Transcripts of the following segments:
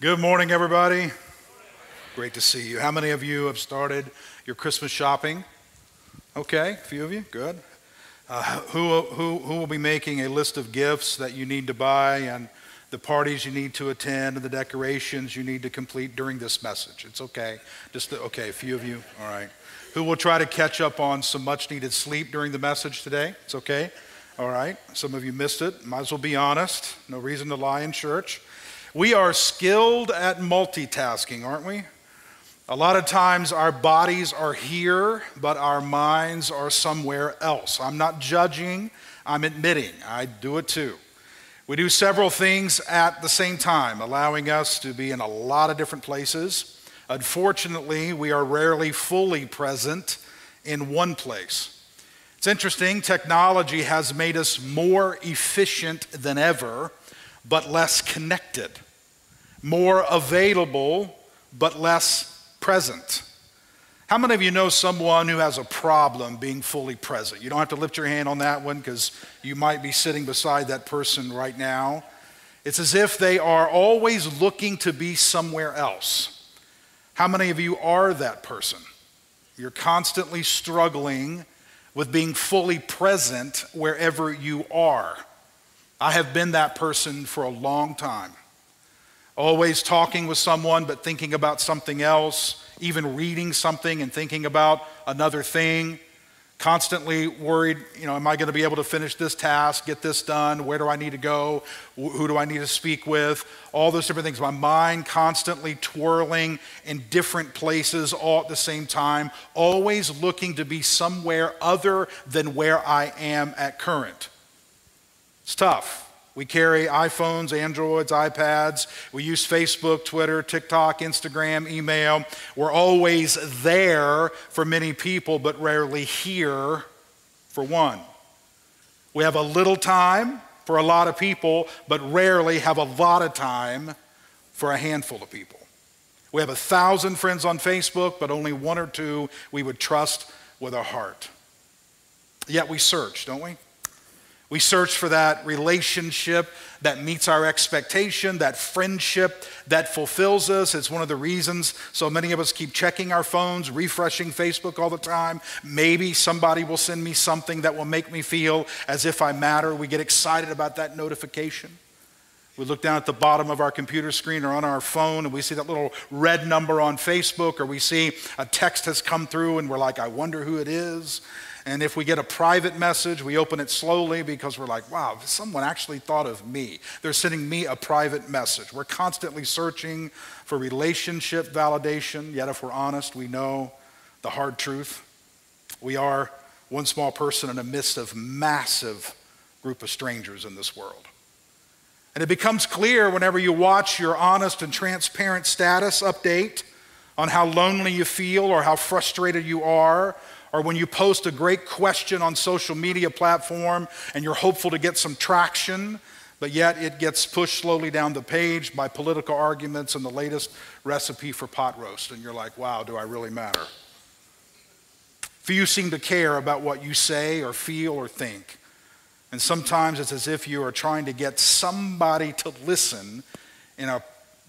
Good morning, everybody. Great to see you. How many of you have started your Christmas shopping? Okay, a few of you. Good. Uh, who, who, who will be making a list of gifts that you need to buy and the parties you need to attend and the decorations you need to complete during this message? It's okay. Just the, okay, a few of you. All right. Who will try to catch up on some much needed sleep during the message today? It's okay. All right. Some of you missed it. Might as well be honest. No reason to lie in church. We are skilled at multitasking, aren't we? A lot of times our bodies are here, but our minds are somewhere else. I'm not judging, I'm admitting I do it too. We do several things at the same time, allowing us to be in a lot of different places. Unfortunately, we are rarely fully present in one place. It's interesting, technology has made us more efficient than ever, but less connected, more available, but less present. How many of you know someone who has a problem being fully present? You don't have to lift your hand on that one because you might be sitting beside that person right now. It's as if they are always looking to be somewhere else. How many of you are that person? You're constantly struggling with being fully present wherever you are. I have been that person for a long time. Always talking with someone, but thinking about something else, even reading something and thinking about another thing constantly worried, you know, am I going to be able to finish this task, get this done? Where do I need to go? Who do I need to speak with? All those different things. My mind constantly twirling in different places all at the same time, always looking to be somewhere other than where I am at current. It's tough. We carry iPhones, Androids, iPads. We use Facebook, Twitter, TikTok, Instagram, email. We're always there for many people, but rarely here for one. We have a little time for a lot of people, but rarely have a lot of time for a handful of people. We have a thousand friends on Facebook, but only one or two we would trust with our heart. Yet we search, don't we? We search for that relationship that meets our expectation, that friendship that fulfills us. It's one of the reasons so many of us keep checking our phones, refreshing Facebook all the time. Maybe somebody will send me something that will make me feel as if I matter. We get excited about that notification. We look down at the bottom of our computer screen or on our phone and we see that little red number on Facebook, or we see a text has come through and we're like, I wonder who it is. And if we get a private message, we open it slowly because we're like, wow, someone actually thought of me. They're sending me a private message. We're constantly searching for relationship validation, yet, if we're honest, we know the hard truth. We are one small person in the midst of massive group of strangers in this world. And it becomes clear whenever you watch your honest and transparent status update on how lonely you feel or how frustrated you are or when you post a great question on social media platform and you're hopeful to get some traction, but yet it gets pushed slowly down the page by political arguments and the latest recipe for pot roast. And you're like, wow, do I really matter? Few seem to care about what you say or feel or think. And sometimes it's as if you are trying to get somebody to listen in a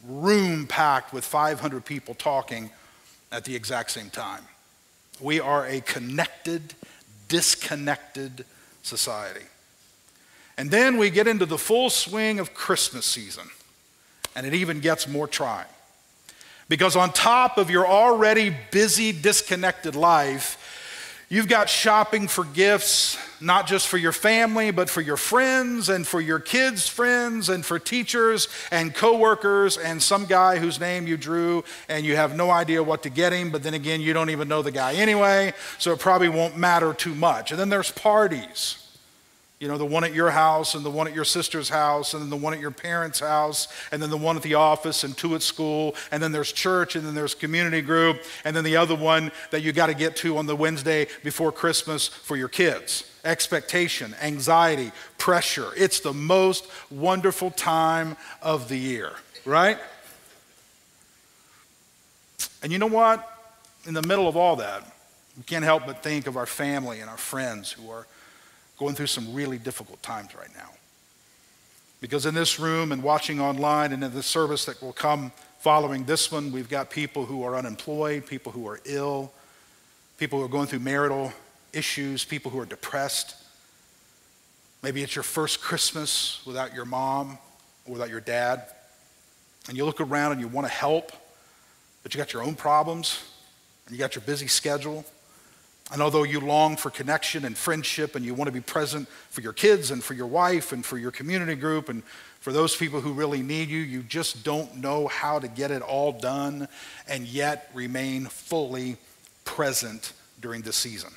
room packed with 500 people talking at the exact same time. We are a connected, disconnected society. And then we get into the full swing of Christmas season, and it even gets more trying. Because on top of your already busy, disconnected life, You've got shopping for gifts, not just for your family, but for your friends and for your kids' friends and for teachers and coworkers and some guy whose name you drew and you have no idea what to get him, but then again, you don't even know the guy anyway, so it probably won't matter too much. And then there's parties. You know, the one at your house and the one at your sister's house and then the one at your parents' house and then the one at the office and two at school and then there's church and then there's community group and then the other one that you got to get to on the Wednesday before Christmas for your kids. Expectation, anxiety, pressure. It's the most wonderful time of the year, right? And you know what? In the middle of all that, we can't help but think of our family and our friends who are going through some really difficult times right now. Because in this room and watching online and in the service that will come following this one, we've got people who are unemployed, people who are ill, people who are going through marital issues, people who are depressed. Maybe it's your first Christmas without your mom or without your dad. And you look around and you want to help, but you got your own problems and you got your busy schedule. And although you long for connection and friendship and you want to be present for your kids and for your wife and for your community group and for those people who really need you, you just don't know how to get it all done and yet remain fully present during the season.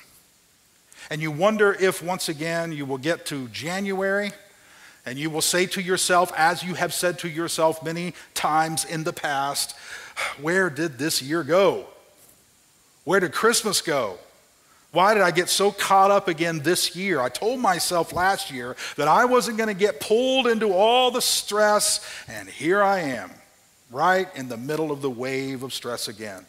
And you wonder if once again you will get to January and you will say to yourself, as you have said to yourself many times in the past, where did this year go? Where did Christmas go? Why did I get so caught up again this year? I told myself last year that I wasn't going to get pulled into all the stress, and here I am, right in the middle of the wave of stress again.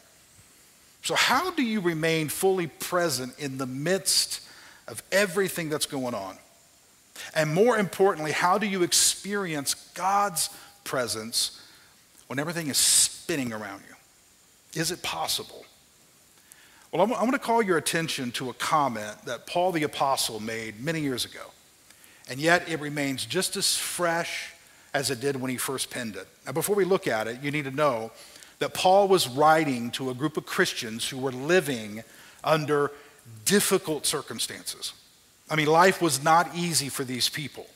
So, how do you remain fully present in the midst of everything that's going on? And more importantly, how do you experience God's presence when everything is spinning around you? Is it possible? Well, I'm, going to call your attention to a comment that Paul the Apostle made many years ago, and yet it remains just as fresh as it did when he first penned it. Now, before we look at it, you need to know that Paul was writing to a group of Christians who were living under difficult circumstances. I mean, life was not easy for these people.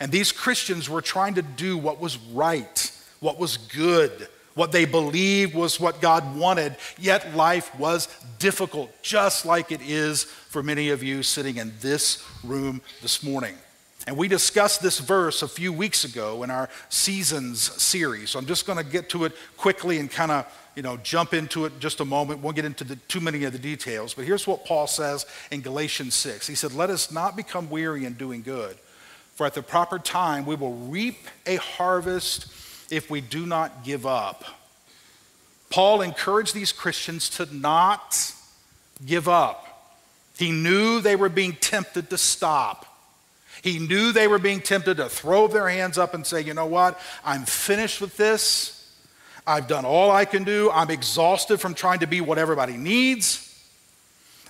And these Christians were trying to do what was right, what was good, what they believed was what God wanted, yet life was difficult, just like it is for many of you sitting in this room this morning. And we discussed this verse a few weeks ago in our Seasons series. So I'm just going to get to it quickly and kind of you know, jump into it just a moment. Won't get into the, too many of the details. But here's what Paul says in Galatians 6. He said, Let us not become weary in doing good, for at the proper time we will reap a harvest if we do not give up. Paul encouraged these Christians to not give up. He knew they were being tempted to stop. He knew they were being tempted to throw their hands up and say, you know what, I'm finished with this. I've done all I can do. I'm exhausted from trying to be what everybody needs.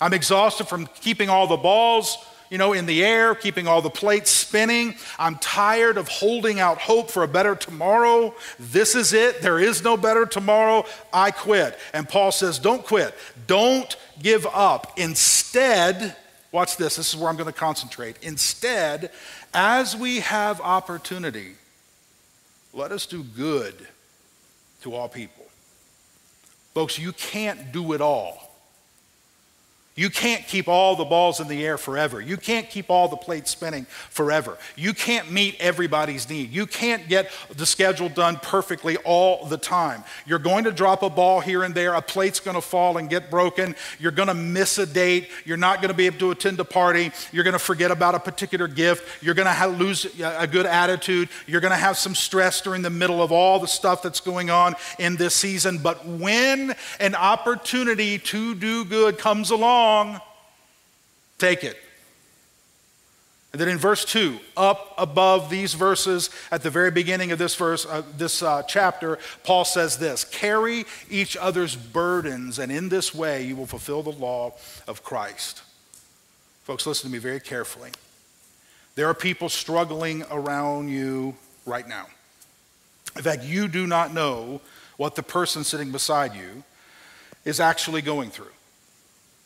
I'm exhausted from keeping all the balls you know, in the air, keeping all the plates spinning. I'm tired of holding out hope for a better tomorrow. This is it. There is no better tomorrow. I quit. And Paul says, don't quit. Don't give up. Instead, watch this. This is where I'm going to concentrate. Instead, as we have opportunity, let us do good to all people. Folks, you can't do it all. You can't keep all the balls in the air forever. You can't keep all the plates spinning forever. You can't meet everybody's need. You can't get the schedule done perfectly all the time. You're going to drop a ball here and there. A plate's going to fall and get broken. You're going to miss a date. You're not going to be able to attend a party. You're going to forget about a particular gift. You're going to lose a good attitude. You're going to have some stress during the middle of all the stuff that's going on in this season. But when an opportunity to do good comes along, take it. And then in verse 2, up above these verses, at the very beginning of this verse, uh, this uh, chapter, Paul says this Carry each other's burdens, and in this way you will fulfill the law of Christ. Folks, listen to me very carefully. There are people struggling around you right now. In fact, you do not know what the person sitting beside you is actually going through.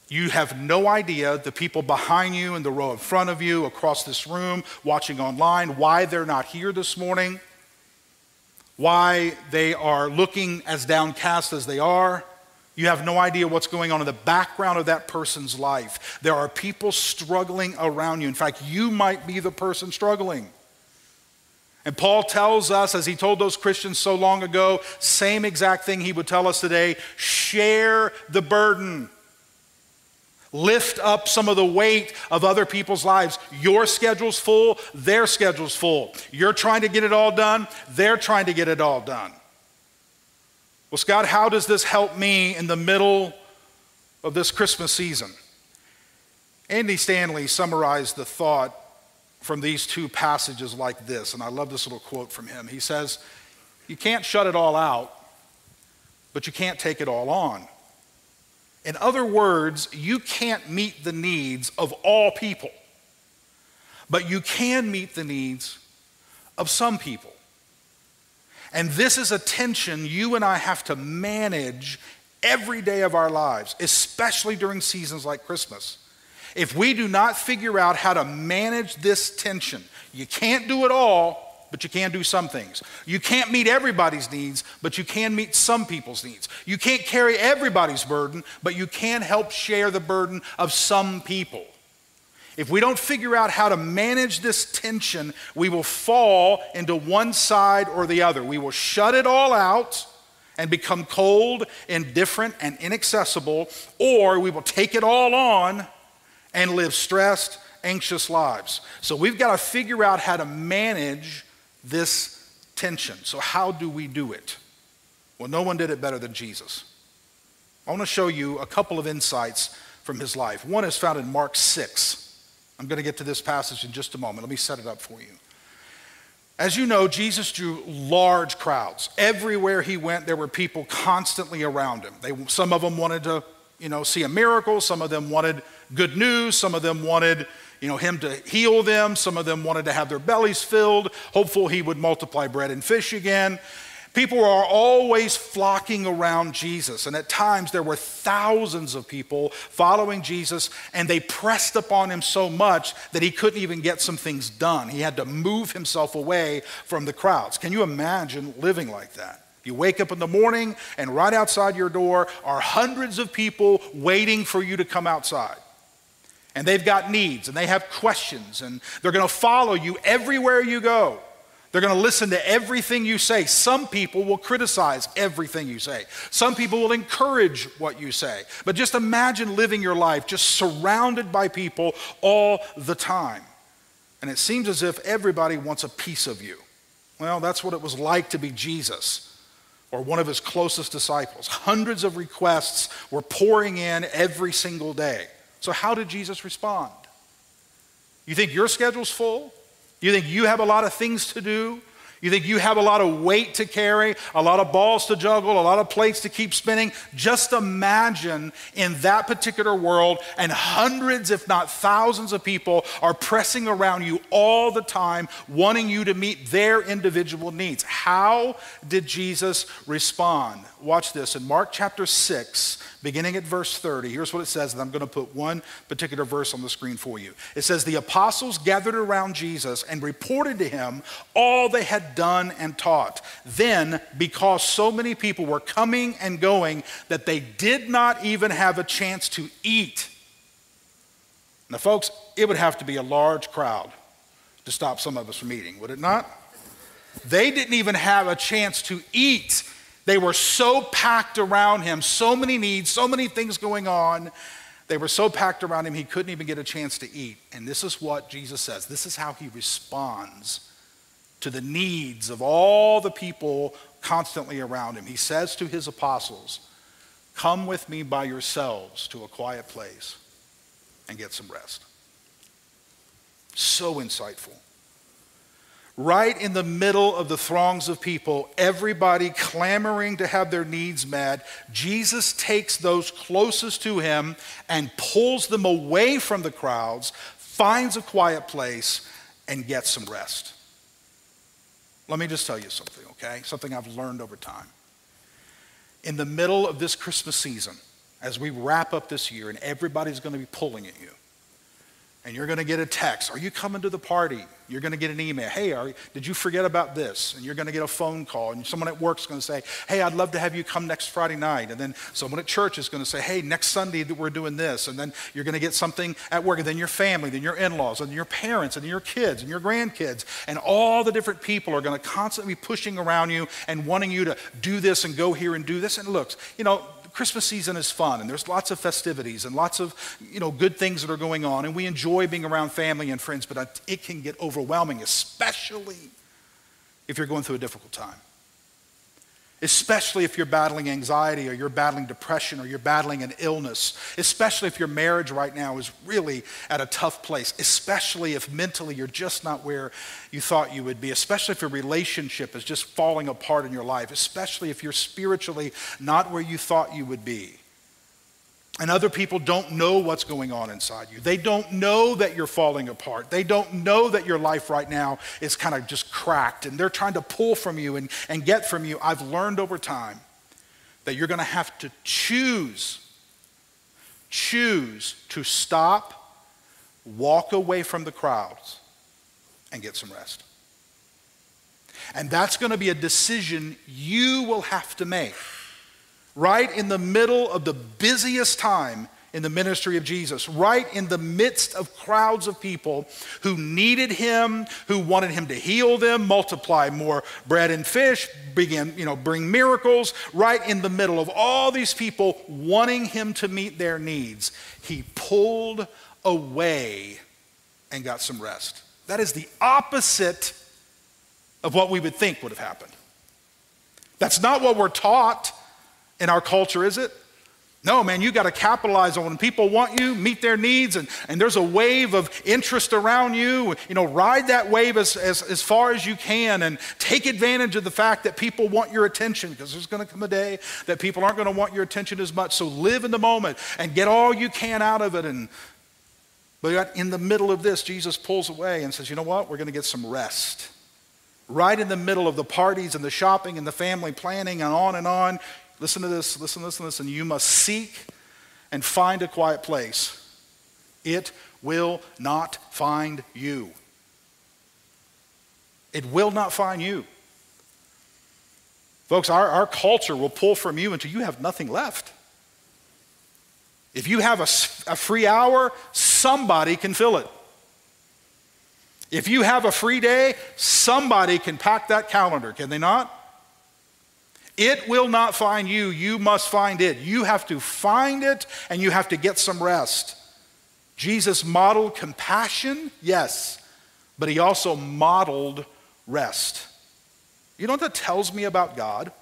You have no idea the people behind you in the row in front of you, across this room, watching online, why they're not here this morning, why they are looking as downcast as they are. You have no idea what's going on in the background of that person's life. There are people struggling around you. In fact, you might be the person struggling. And Paul tells us, as he told those Christians so long ago, same exact thing he would tell us today share the burden. Lift up some of the weight of other people's lives. Your schedule's full, their schedule's full. You're trying to get it all done, they're trying to get it all done. Well, Scott, how does this help me in the middle of this Christmas season? Andy Stanley summarized the thought from these two passages like this, and I love this little quote from him. He says, You can't shut it all out, but you can't take it all on. In other words, you can't meet the needs of all people, but you can meet the needs of some people. And this is a tension you and I have to manage every day of our lives, especially during seasons like Christmas. If we do not figure out how to manage this tension, you can't do it all, but you can do some things. You can't meet everybody's needs, but you can meet some people's needs. You can't carry everybody's burden, but you can help share the burden of some people. If we don't figure out how to manage this tension, we will fall into one side or the other. We will shut it all out and become cold, indifferent, and inaccessible, or we will take it all on and live stressed, anxious lives. So we've got to figure out how to manage this tension. So, how do we do it? Well, no one did it better than Jesus. I want to show you a couple of insights from his life. One is found in Mark 6. I'm going to get to this passage in just a moment. Let me set it up for you. As you know, Jesus drew large crowds. Everywhere he went, there were people constantly around him. They, some of them wanted to, you know, see a miracle. Some of them wanted good news. Some of them wanted, you know, him to heal them. Some of them wanted to have their bellies filled, hopeful he would multiply bread and fish again. People are always flocking around Jesus, and at times there were thousands of people following Jesus, and they pressed upon him so much that he couldn't even get some things done. He had to move himself away from the crowds. Can you imagine living like that? You wake up in the morning, and right outside your door are hundreds of people waiting for you to come outside and they've got needs and they have questions and they're going to follow you everywhere you go. They're going to listen to everything you say. Some people will criticize everything you say. Some people will encourage what you say. But just imagine living your life just surrounded by people all the time. And it seems as if everybody wants a piece of you. Well, that's what it was like to be Jesus or one of his closest disciples. Hundreds of requests were pouring in every single day. So, how did Jesus respond? You think your schedule's full? You think you have a lot of things to do? You think you have a lot of weight to carry, a lot of balls to juggle, a lot of plates to keep spinning? Just imagine in that particular world, and hundreds, if not thousands, of people are pressing around you all the time, wanting you to meet their individual needs. How did Jesus respond? Watch this in Mark chapter 6, beginning at verse 30. Here's what it says, and I'm going to put one particular verse on the screen for you. It says, The apostles gathered around Jesus and reported to him all they had done and taught. Then, because so many people were coming and going that they did not even have a chance to eat. Now, folks, it would have to be a large crowd to stop some of us from eating, would it not? They didn't even have a chance to eat. They were so packed around him, so many needs, so many things going on. They were so packed around him, he couldn't even get a chance to eat. And this is what Jesus says. This is how he responds to the needs of all the people constantly around him. He says to his apostles, Come with me by yourselves to a quiet place and get some rest. So insightful. Right in the middle of the throngs of people, everybody clamoring to have their needs met, Jesus takes those closest to him and pulls them away from the crowds, finds a quiet place, and gets some rest. Let me just tell you something, okay? Something I've learned over time. In the middle of this Christmas season, as we wrap up this year and everybody's going to be pulling at you, and you're going to get a text, Are you coming to the party? You're going to get an email. Hey, are, did you forget about this? And you're going to get a phone call, and someone at work is going to say, Hey, I'd love to have you come next Friday night. And then someone at church is going to say, Hey, next Sunday that we're doing this. And then you're going to get something at work, and then your family, then your in laws, and your parents, and your kids, and your grandkids. And all the different people are going to constantly be pushing around you and wanting you to do this and go here and do this. And look, you know, Christmas season is fun and there's lots of festivities and lots of, you know, good things that are going on and we enjoy being around family and friends, but it can get overwhelming, especially if you're going through a difficult time. Especially if you're battling anxiety or you're battling depression or you're battling an illness, especially if your marriage right now is really at a tough place, especially if mentally you're just not where you thought you would be, especially if your relationship is just falling apart in your life, especially if you're spiritually not where you thought you would be. And other people don't know what's going on inside you. They don't know that you're falling apart. They don't know that your life right now is kind of just cracked and they're trying to pull from you and, and get from you. I've learned over time that you're going to have to choose, choose to stop, walk away from the crowds, and get some rest. And that's going to be a decision you will have to make right in the middle of the busiest time in the ministry of Jesus, right in the midst of crowds of people who needed him, who wanted him to heal them, multiply more bread and fish, begin, you know, bring miracles, right in the middle of all these people wanting him to meet their needs, he pulled away and got some rest. That is the opposite of what we would think would have happened. That's not what we're taught in our culture, is it? No, man, you got to capitalize on when people want you, meet their needs, and, and there's a wave of interest around you. You know, ride that wave as, as, as far as you can and take advantage of the fact that people want your attention because there's going to come a day that people aren't going to want your attention as much. So live in the moment and get all you can out of it. And, but in the middle of this, Jesus pulls away and says, You know what? We're going to get some rest. Right in the middle of the parties and the shopping and the family planning and on and on, Listen to this, listen listen, listen. You must seek and find a quiet place. It will not find you. It will not find you. Folks, our, our culture will pull from you until you have nothing left. If you have a, a free hour, somebody can fill it. If you have a free day, somebody can pack that calendar, can they not? It will not find you. You must find it. You have to find it and you have to get some rest. Jesus modeled compassion, yes, but he also modeled rest. You know what that tells me about God?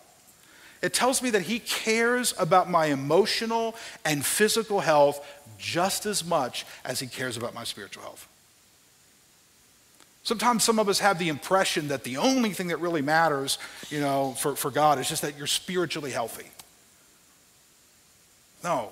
It tells me that he cares about my emotional and physical health just as much as he cares about my spiritual health. Sometimes some of us have the impression that the only thing that really matters, you know, for, for God is just that you're spiritually healthy. No.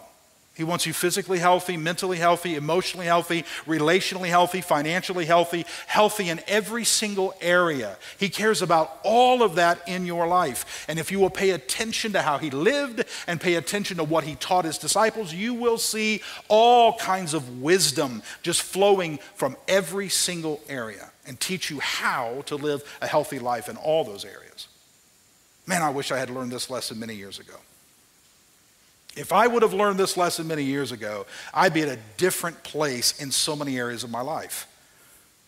He wants you physically healthy, mentally healthy, emotionally healthy, relationally healthy, financially healthy, healthy in every single area. He cares about all of that in your life. And if you will pay attention to how he lived and pay attention to what he taught his disciples, you will see all kinds of wisdom just flowing from every single area and teach you how to live a healthy life in all those areas. Man, I wish I had learned this lesson many years ago. If I would have learned this lesson many years ago, I'd be at a different place in so many areas of my life.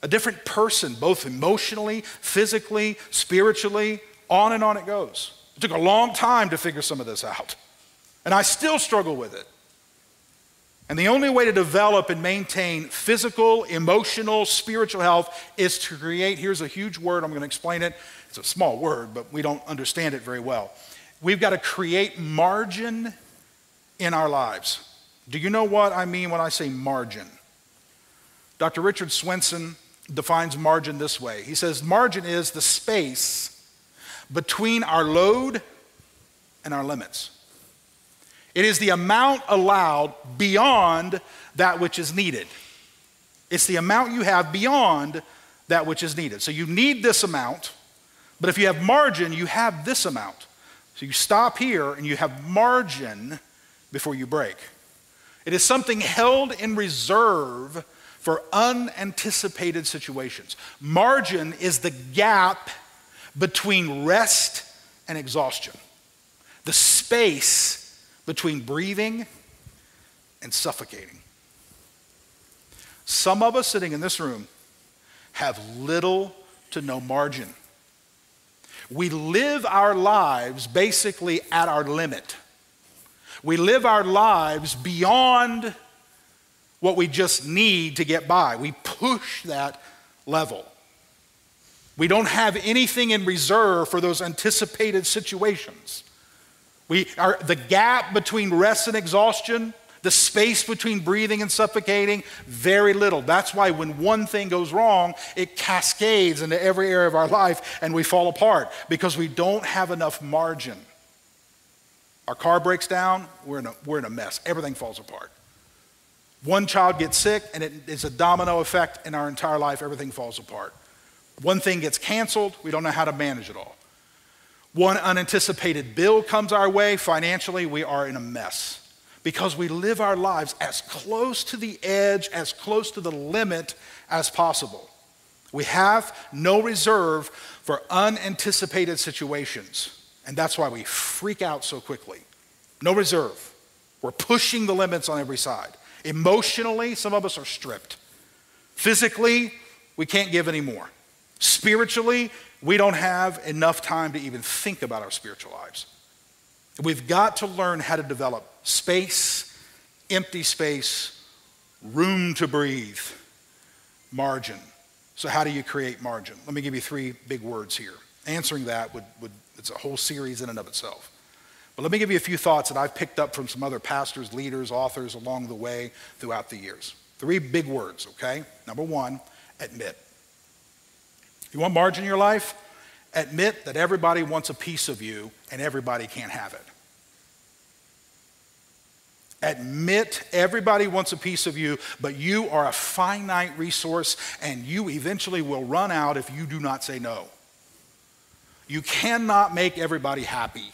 A different person, both emotionally, physically, spiritually, on and on it goes. It took a long time to figure some of this out. And I still struggle with it. And the only way to develop and maintain physical, emotional, spiritual health is to create, here's a huge word, I'm going to explain it. It's a small word, but we don't understand it very well. We've got to create margin in our lives. Do you know what I mean when I say margin? Dr. Richard Swenson defines margin this way he says, Margin is the space between our load and our limits. It is the amount allowed beyond that which is needed. It's the amount you have beyond that which is needed. So you need this amount, but if you have margin, you have this amount. So you stop here and you have margin before you break. It is something held in reserve for unanticipated situations. Margin is the gap between rest and exhaustion, the space between breathing and suffocating. Some of us sitting in this room have little to no margin. We live our lives basically at our limit. We live our lives beyond what we just need to get by. We push that level. We don't have anything in reserve for those anticipated situations. We are the gap between rest and exhaustion, the space between breathing and suffocating, very little. That's why when one thing goes wrong, it cascades into every area of our life and we fall apart because we don't have enough margin. Our car breaks down, we're in a, we're in a mess. Everything falls apart. One child gets sick, and it, it's a domino effect in our entire life. Everything falls apart. One thing gets canceled, we don't know how to manage it all. One unanticipated bill comes our way, financially, we are in a mess because we live our lives as close to the edge, as close to the limit as possible. We have no reserve for unanticipated situations, and that's why we freak out so quickly. No reserve. We're pushing the limits on every side. Emotionally, some of us are stripped. Physically, we can't give anymore. Spiritually, we don't have enough time to even think about our spiritual lives. We've got to learn how to develop space, empty space, room to breathe, margin. So, how do you create margin? Let me give you three big words here. Answering that would, would it's a whole series in and of itself. But let me give you a few thoughts that I've picked up from some other pastors, leaders, authors along the way throughout the years. Three big words, okay? Number one, admit. You want margin in your life? Admit that everybody wants a piece of you and everybody can't have it. Admit everybody wants a piece of you, but you are a finite resource and you eventually will run out if you do not say no. You cannot make everybody happy.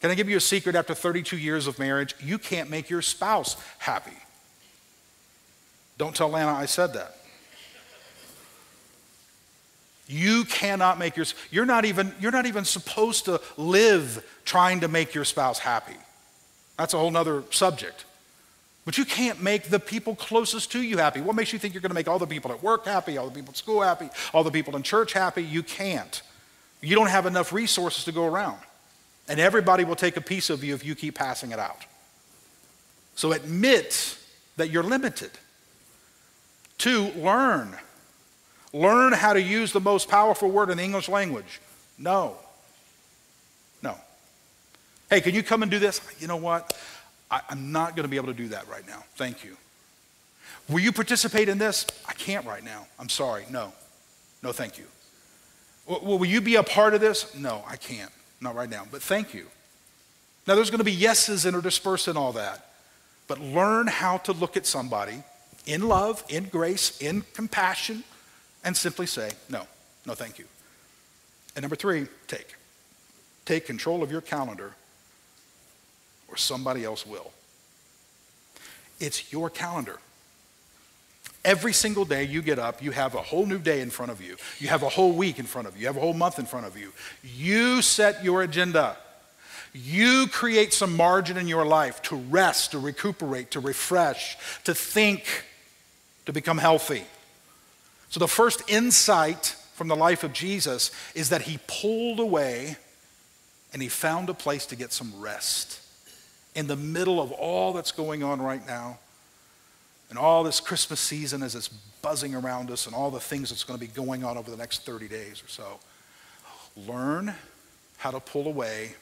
Can I give you a secret after 32 years of marriage? You can't make your spouse happy. Don't tell Lana I said that. You cannot make your you're not even you're not even supposed to live trying to make your spouse happy. That's a whole nother subject. But you can't make the people closest to you happy. What makes you think you're going to make all the people at work happy, all the people at school happy, all the people in church happy? You can't. You don't have enough resources to go around. And everybody will take a piece of you if you keep passing it out. So admit that you're limited. Two, learn. Learn how to use the most powerful word in the English language. No. No. Hey, can you come and do this? You know what? I, am not going to be able to do that right now. Thank you. Will you participate in this? I can't right now. I'm sorry. No. No, thank you. Will you be a part of this? No, I can't. Not right now, but thank you. Now, there's going to be yeses interspersed in all that, but learn how to look at somebody in love, in grace, in compassion, and simply say, no, no, thank you. And number three, take. Take control of your calendar, or somebody else will. It's your calendar. Every single day you get up, you have a whole new day in front of you. You have a whole week in front of you. You have a whole month in front of you. You set your agenda. You create some margin in your life to rest, to recuperate, to refresh, to think, to become healthy. So, the first insight from the life of Jesus is that he pulled away and he found a place to get some rest in the middle of all that's going on right now and all this Christmas season as it's buzzing around us and all the things that's going to be going on over the next 30 days or so. Learn how to pull away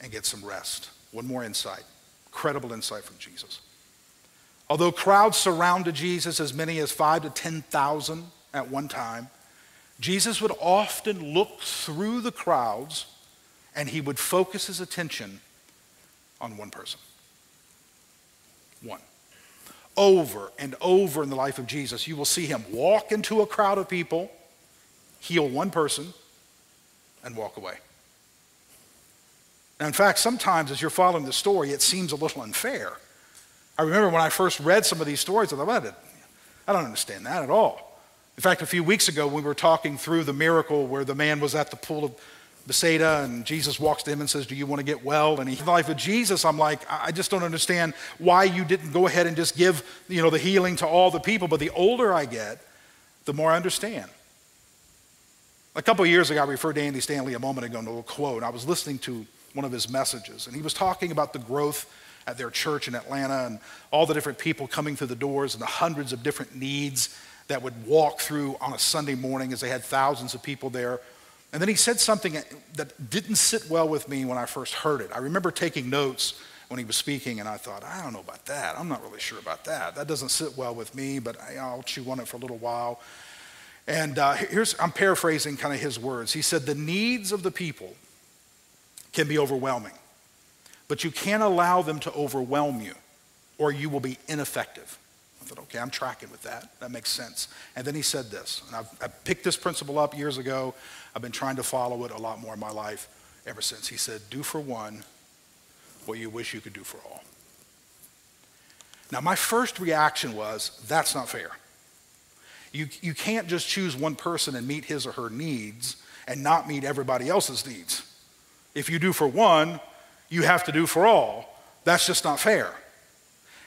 and get some rest. One more insight, credible insight from Jesus. Although crowds surrounded Jesus, as many as five to 10,000 at one time, Jesus would often look through the crowds and he would focus his attention on one person. One over and over in the life of Jesus. You will see him walk into a crowd of people, heal one person, and walk away. Now, in fact, sometimes as you're following the story, it seems a little unfair. I remember when I first read some of these stories, I thought, well, I don't understand that at all. In fact, a few weeks ago, we were talking through the miracle where the man was at the pool of Bethsaida, and Jesus walks to him and says, Do you want to get well? And in the life of Jesus, I'm like, I just don't understand why you didn't go ahead and just give you know, the healing to all the people. But the older I get, the more I understand. A couple of years ago, I referred to Andy Stanley a moment ago in a quote. I was listening to one of his messages, and he was talking about the growth at their church in Atlanta and all the different people coming through the doors and the hundreds of different needs that would walk through on a Sunday morning as they had thousands of people there. And then he said something that didn't sit well with me when I first heard it. I remember taking notes when he was speaking, and I thought, I don't know about that. I'm not really sure about that. That doesn't sit well with me, but I'll chew on it for a little while. And uh, here's, I'm paraphrasing kind of his words. He said, The needs of the people can be overwhelming, but you can't allow them to overwhelm you, or you will be ineffective. I thought, okay, I'm tracking with that. That makes sense. And then he said this, and I've, I picked this principle up years ago. I've been trying to follow it a lot more in my life ever since. He said, Do for one what you wish you could do for all. Now, my first reaction was, That's not fair. You, you can't just choose one person and meet his or her needs and not meet everybody else's needs. If you do for one, you have to do for all. That's just not fair.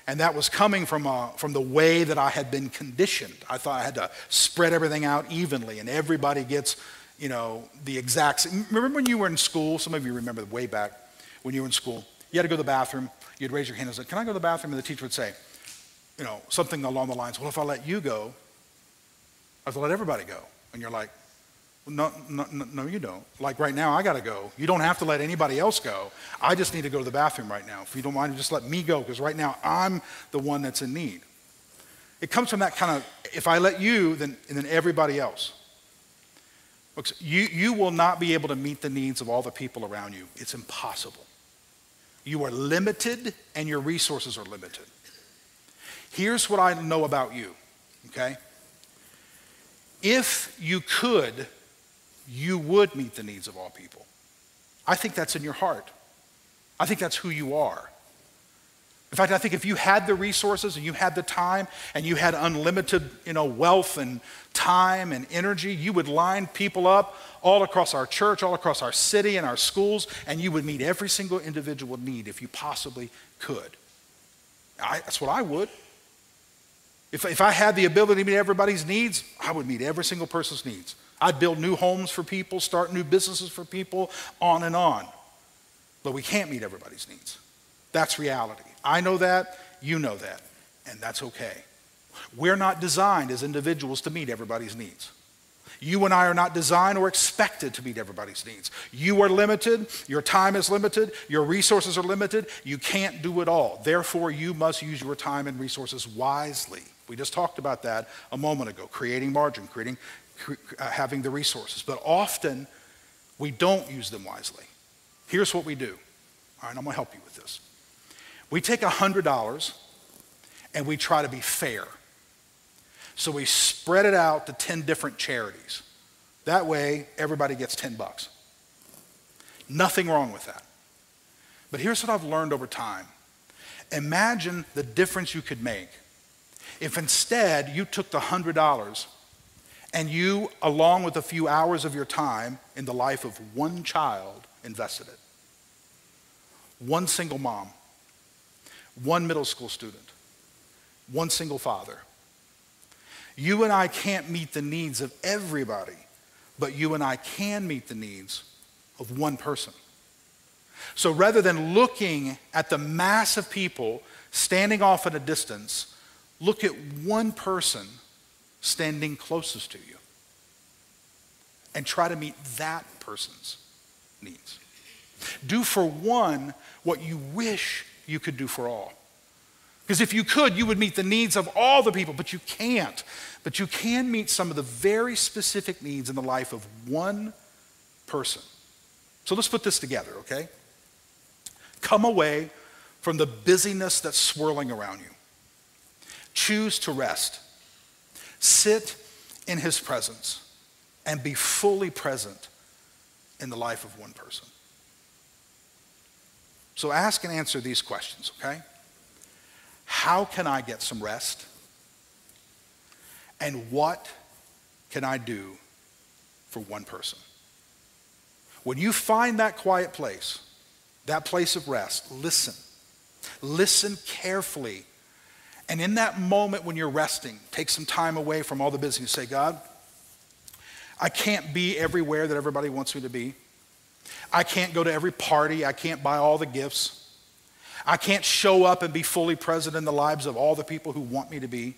And that was coming from, uh, from the way that I had been conditioned. I thought I had to spread everything out evenly and everybody gets, you know, the exact same. Remember when you were in school? Some of you remember way back when you were in school. You had to go to the bathroom. You'd raise your hand and say, Can I go to the bathroom? And the teacher would say, you know, something along the lines, Well, if I let you go, I have to let everybody go. And you're like, no, no, no, you don't. Like right now, I got to go. You don't have to let anybody else go. I just need to go to the bathroom right now. If you don't mind, just let me go because right now I'm the one that's in need. It comes from that kind of, if I let you, then, then everybody else. Look, you, you will not be able to meet the needs of all the people around you. It's impossible. You are limited and your resources are limited. Here's what I know about you, okay? if you could, you would meet the needs of all people. I think that's in your heart. I think that's who you are. In fact, I think if you had the resources and you had the time and you had unlimited you know, wealth and time and energy, you would line people up all across our church, all across our city and our schools, and you would meet every single individual need if you possibly could. I, that's what I would. If, if I had the ability to meet everybody's needs, I would meet every single person's needs. I'd build new homes for people, start new businesses for people, on and on. But we can't meet everybody's needs. That's reality. I know that, you know that, and that's okay. We're not designed as individuals to meet everybody's needs. You and I are not designed or expected to meet everybody's needs. You are limited, your time is limited, your resources are limited, you can't do it all. Therefore, you must use your time and resources wisely. We just talked about that a moment ago creating margin, creating, Uh, having the resources. But often we don't use them wisely. Here's what we do. All right, I'm going to help you with this. We take $100 and we try to be fair. So we spread it out to 10 different charities. That way, everybody gets 10 bucks. Nothing wrong with that. But here's what I've learned over time imagine the difference you could make if instead you took the $100 and you, along with a few hours of your time in the life of one child, invested it, one single mom, one middle school student, one single father. You and I can't meet the needs of everybody, but you and I can meet the needs of one person. So rather than looking at the mass of people standing off at a distance, Look at one person standing closest to you and try to meet that person's needs. Do for one what you wish you could do for all. Because if you could, you would meet the needs of all the people, but you can't. But you can meet some of the very specific needs in the life of one person. So let's put this together, okay? Come away from the busyness that's swirling around you. Choose to rest. Sit in his presence and be fully present in the life of one person. So ask and answer these questions, okay? How can I get some rest? And what can I do for one person? When you find that quiet place, that place of rest, listen. Listen carefully and in that moment when you're resting, take some time away from all the business. Say, God, I can't be everywhere that everybody wants me to be. I can't go to every party. I can't buy all the gifts. I can't show up and be fully present in the lives of all the people who want me to be.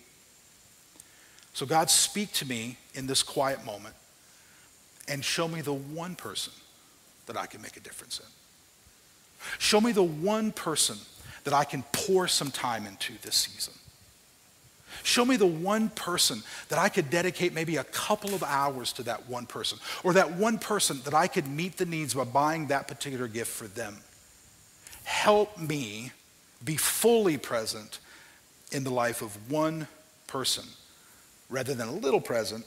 So, God, speak to me in this quiet moment and show me the one person that I can make a difference in. Show me the one person that I can pour some time into this season. Show me the one person that I could dedicate maybe a couple of hours to that one person, or that one person that I could meet the needs by buying that particular gift for them. Help me be fully present in the life of one person rather than a little present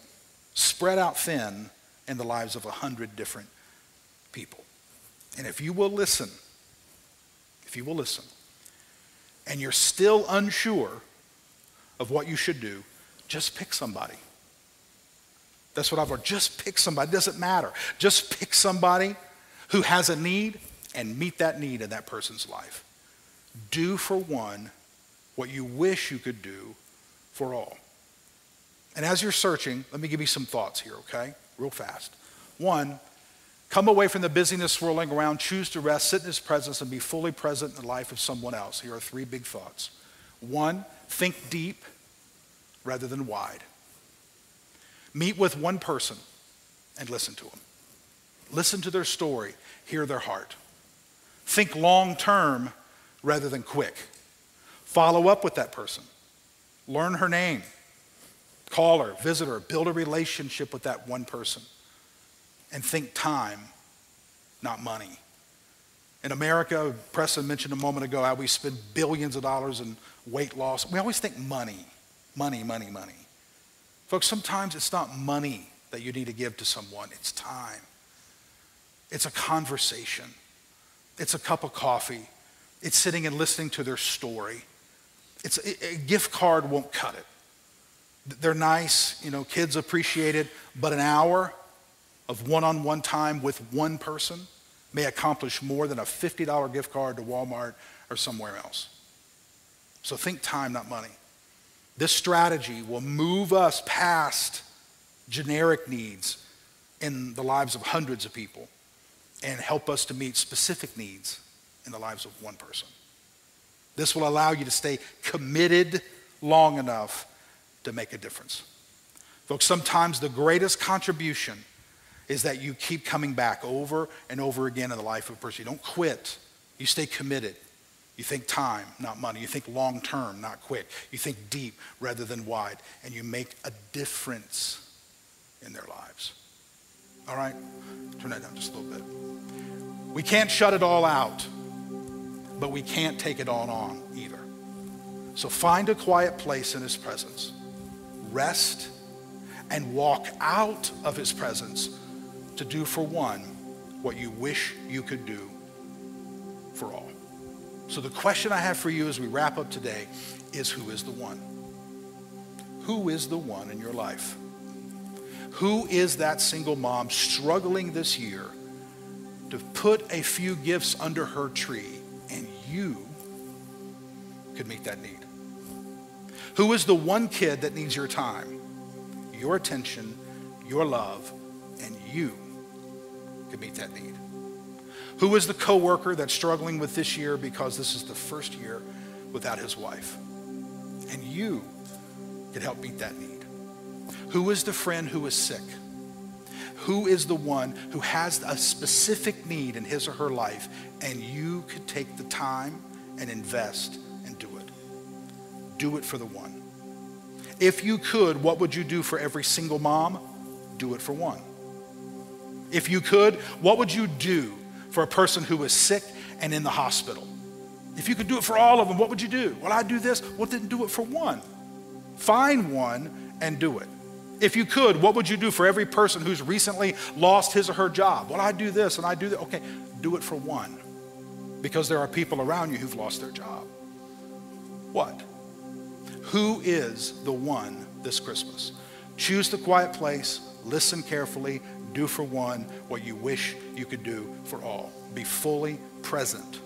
spread out thin in the lives of a hundred different people. And if you will listen, if you will listen, and you're still unsure of what you should do, just pick somebody. That's what I've learned. Just pick somebody. It doesn't matter. Just pick somebody who has a need and meet that need in that person's life. Do for one what you wish you could do for all. And as you're searching, let me give you some thoughts here, okay? Real fast. One, come away from the busyness swirling around, choose to rest, sit in his presence, and be fully present in the life of someone else. Here are three big thoughts. One, think deep rather than wide. Meet with one person and listen to them. Listen to their story, hear their heart. Think long term rather than quick. Follow up with that person. Learn her name. Call her, visit her, build a relationship with that one person. And think time, not money. In America, Preston mentioned a moment ago how we spend billions of dollars in weight loss. We always think money, money, money, money. Folks, sometimes it's not money that you need to give to someone, it's time. It's a conversation, it's a cup of coffee, it's sitting and listening to their story. It's a, gift card won't cut it. They're nice, you know, kids appreciate it, but an hour of one on one time with one person may accomplish more than a $50 gift card to Walmart or somewhere else. So think time, not money. This strategy will move us past generic needs in the lives of hundreds of people and help us to meet specific needs in the lives of one person. This will allow you to stay committed long enough to make a difference. Folks, sometimes the greatest contribution is that you keep coming back over and over again in the life of a person. You don't quit, you stay committed. You think time, not money. You think long term, not quick. You think deep rather than wide. And you make a difference in their lives. All right? Turn that down just a little bit. We can't shut it all out, but we can't take it all on either. So find a quiet place in His presence, rest, and walk out of His presence to do for one what you wish you could do for all. So, the question I have for you as we wrap up today is who is the one? Who is the one in your life? Who is that single mom struggling this year to put a few gifts under her tree and you could meet that need? Who is the one kid that needs your time, your attention, your love, and you could meet that need? Who is the coworker that's struggling with this year because this is the first year without his wife? And you can help meet that need. Who is the friend who is sick? Who is the one who has a specific need in his or her life and you could take the time and invest and do it? Do it for the one. If you could, what would you do for every single mom? Do it for one. If you could, what would you do for a person who was sick and in the hospital. If you could do it for all of them, what would you do? Well, I'd do this. Well, then do it for one. Find one and do it. If you could, what would you do for every person who's recently lost his or her job? Well, I do this and I do that. Okay, do it for one. Because there are people around you who've lost their job. What? Who is the one this Christmas? Choose the quiet place, listen carefully, do for one what you wish you could do for all. Be fully present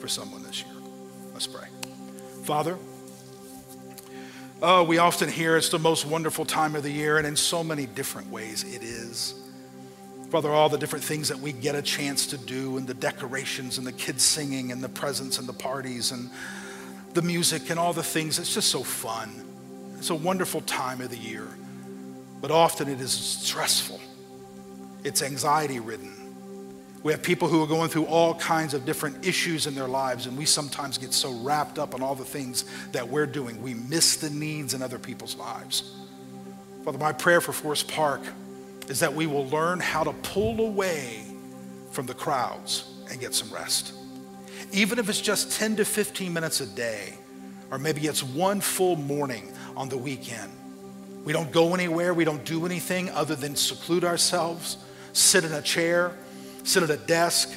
for someone this year. Let's pray. Father, oh, we often hear it's the most wonderful time of the year, and in so many different ways it is. Father, all the different things that we get a chance to do, and the decorations, and the kids singing, and the presents, and the parties, and the music, and all the things, it's just so fun. It's a wonderful time of the year, but often it is stressful. It's anxiety ridden. We have people who are going through all kinds of different issues in their lives, and we sometimes get so wrapped up in all the things that we're doing, we miss the needs in other people's lives. Father, my prayer for Forest Park is that we will learn how to pull away from the crowds and get some rest. Even if it's just 10 to 15 minutes a day, or maybe it's one full morning on the weekend. We don't go anywhere, we don't do anything other than seclude ourselves, sit in a chair, sit at a desk,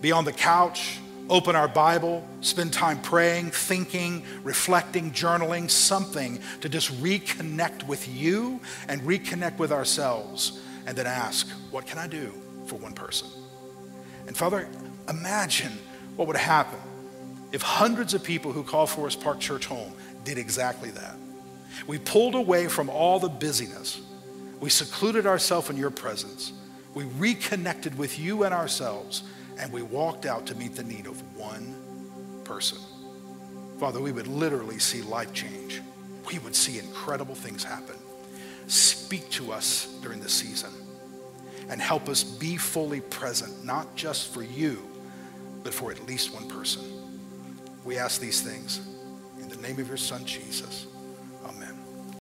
be on the couch, open our Bible, spend time praying, thinking, reflecting, journaling, something to just reconnect with you and reconnect with ourselves, and then ask, What can I do for one person? And Father, imagine what would happen if hundreds of people who call Forest Park Church home did exactly that. We pulled away from all the busyness. We secluded ourselves in your presence. We reconnected with you and ourselves, and we walked out to meet the need of one person. Father, we would literally see life change. We would see incredible things happen. Speak to us during this season and help us be fully present, not just for you, but for at least one person. We ask these things in the name of your son, Jesus.